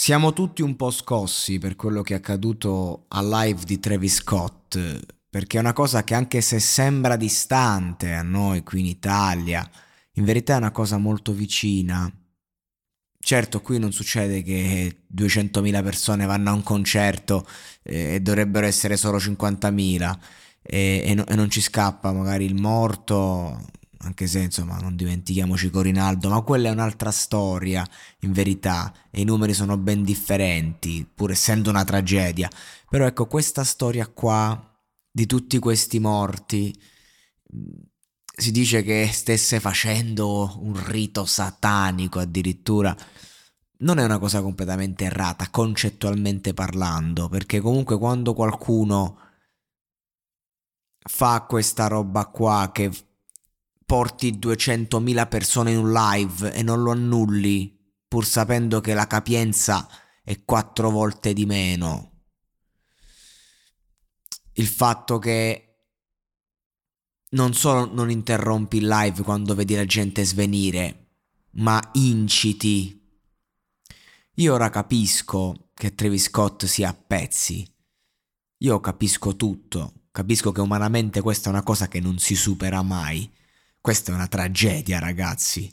Siamo tutti un po' scossi per quello che è accaduto al live di Travis Scott, perché è una cosa che anche se sembra distante a noi qui in Italia, in verità è una cosa molto vicina. Certo, qui non succede che 200.000 persone vanno a un concerto eh, e dovrebbero essere solo 50.000 e, e, no, e non ci scappa magari il morto, anche se insomma non dimentichiamoci Corinaldo, ma quella è un'altra storia in verità e i numeri sono ben differenti, pur essendo una tragedia. Però ecco, questa storia qua di tutti questi morti si dice che stesse facendo un rito satanico addirittura. Non è una cosa completamente errata, concettualmente parlando, perché comunque quando qualcuno fa questa roba qua che porti 200.000 persone in un live e non lo annulli, pur sapendo che la capienza è quattro volte di meno. Il fatto che non solo non interrompi il live quando vedi la gente svenire, ma inciti. Io ora capisco che Travis Scott sia a pezzi. Io capisco tutto. Capisco che umanamente questa è una cosa che non si supera mai. Questa è una tragedia, ragazzi.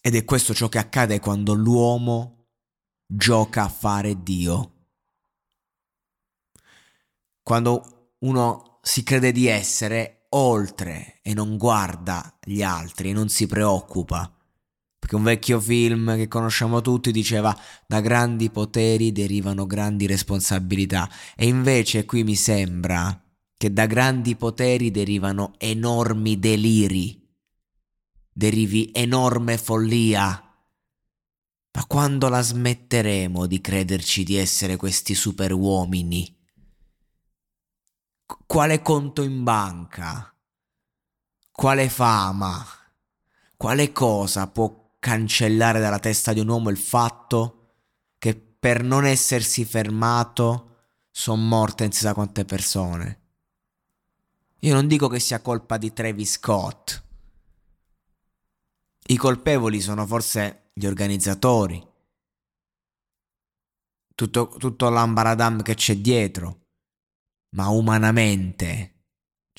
Ed è questo ciò che accade quando l'uomo gioca a fare Dio. Quando uno si crede di essere oltre e non guarda gli altri e non si preoccupa. Perché un vecchio film che conosciamo tutti diceva da grandi poteri derivano grandi responsabilità. E invece qui mi sembra che da grandi poteri derivano enormi deliri, derivi enorme follia. Ma quando la smetteremo di crederci di essere questi superuomini? Quale conto in banca? Quale fama? Quale cosa può cancellare dalla testa di un uomo il fatto che per non essersi fermato sono morte non si sa quante persone? Io non dico che sia colpa di Travis Scott. I colpevoli sono forse gli organizzatori. Tutto, tutto l'ambaradam che c'è dietro. Ma umanamente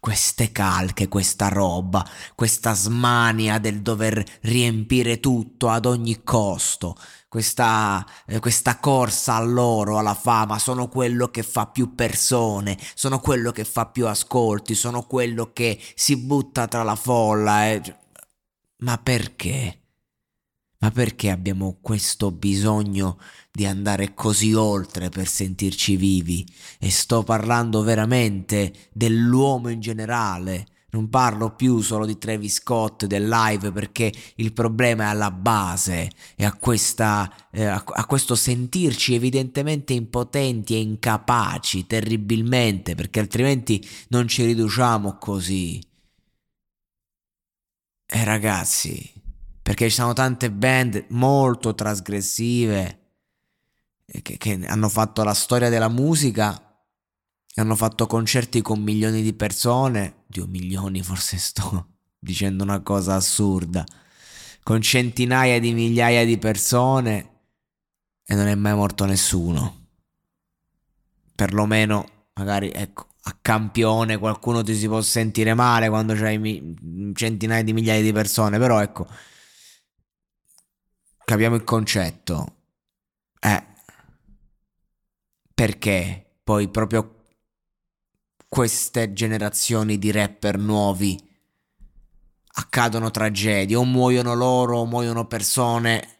queste calche, questa roba, questa smania del dover riempire tutto ad ogni costo, questa, eh, questa corsa all'oro, alla fama, sono quello che fa più persone, sono quello che fa più ascolti, sono quello che si butta tra la folla. Eh. Ma perché? Ma perché abbiamo questo bisogno di andare così oltre per sentirci vivi? E sto parlando veramente dell'uomo in generale. Non parlo più solo di Travis Scott del live perché il problema è alla base e a, questa, eh, a, a questo sentirci evidentemente impotenti e incapaci terribilmente perché altrimenti non ci riduciamo così. E ragazzi, perché ci sono tante band molto trasgressive che, che hanno fatto la storia della musica hanno fatto concerti con milioni di persone, Dio milioni forse sto dicendo una cosa assurda, con centinaia di migliaia di persone e non è mai morto nessuno. Perlomeno, magari, ecco, a campione qualcuno ti si può sentire male quando c'hai mi- centinaia di migliaia di persone, però ecco, capiamo il concetto. Eh, perché poi proprio queste generazioni di rapper nuovi accadono tragedie, o muoiono loro, o muoiono persone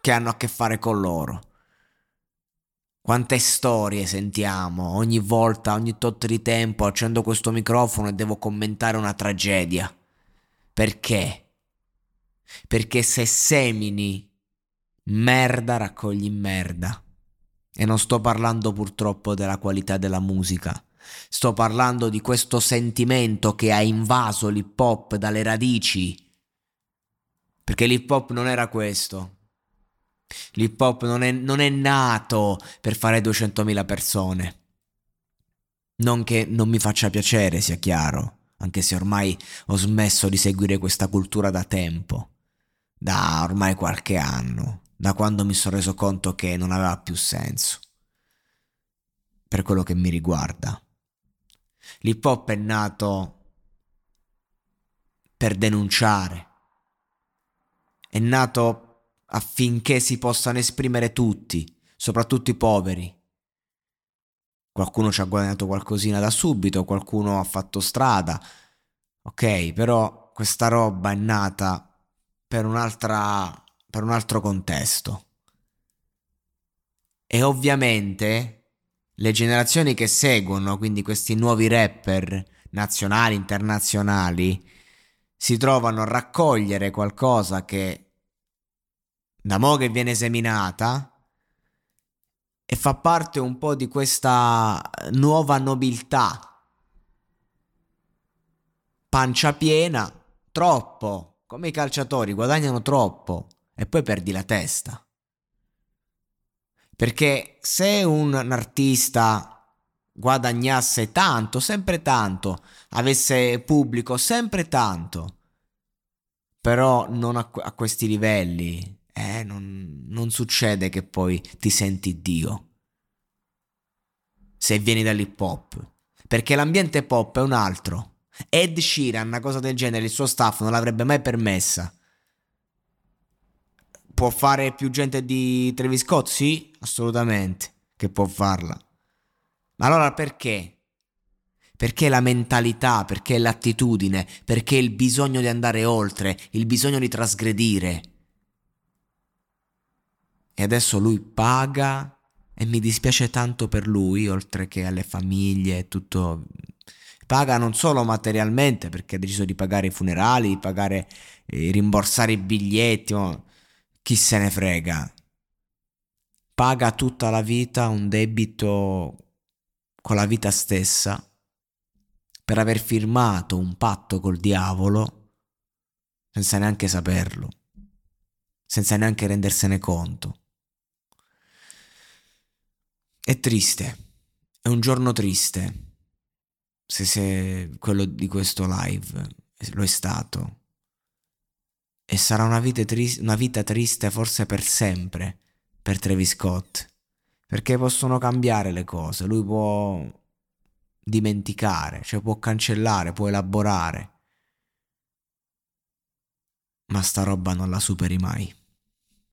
che hanno a che fare con loro. Quante storie sentiamo ogni volta, ogni tot di tempo accendo questo microfono e devo commentare una tragedia. Perché? Perché se semini merda raccogli merda. E non sto parlando purtroppo della qualità della musica. Sto parlando di questo sentimento che ha invaso l'hip hop dalle radici. Perché l'hip hop non era questo. L'hip hop non è, non è nato per fare 200.000 persone. Non che non mi faccia piacere, sia chiaro, anche se ormai ho smesso di seguire questa cultura da tempo, da ormai qualche anno, da quando mi sono reso conto che non aveva più senso. Per quello che mi riguarda. L'hip hop è nato per denunciare, è nato affinché si possano esprimere tutti, soprattutto i poveri. Qualcuno ci ha guadagnato qualcosina da subito, qualcuno ha fatto strada. Ok, però questa roba è nata per un'altra per un altro contesto. E ovviamente le generazioni che seguono, quindi questi nuovi rapper nazionali, internazionali, si trovano a raccogliere qualcosa che da mo' che viene seminata e fa parte un po' di questa nuova nobiltà. Pancia piena, troppo, come i calciatori guadagnano troppo e poi perdi la testa. Perché se un artista guadagnasse tanto, sempre tanto, avesse pubblico sempre tanto, però non a, a questi livelli, eh, non, non succede che poi ti senti Dio. Se vieni dall'hip hop. Perché l'ambiente pop è un altro. Ed Sheeran, una cosa del genere, il suo staff non l'avrebbe mai permessa può fare più gente di Travis Scott? Sì, assolutamente che può farla. Ma allora perché? Perché la mentalità, perché l'attitudine, perché il bisogno di andare oltre, il bisogno di trasgredire. E adesso lui paga e mi dispiace tanto per lui, oltre che alle famiglie e tutto. Paga non solo materialmente perché ha deciso di pagare i funerali, di pagare, eh, rimborsare i biglietti, ma chi se ne frega? Paga tutta la vita un debito con la vita stessa per aver firmato un patto col diavolo senza neanche saperlo, senza neanche rendersene conto. È triste, è un giorno triste, se, se quello di questo live lo è stato e sarà una vita, tris- una vita triste forse per sempre per Travis Scott, perché possono cambiare le cose, lui può dimenticare, cioè può cancellare, può elaborare, ma sta roba non la superi mai.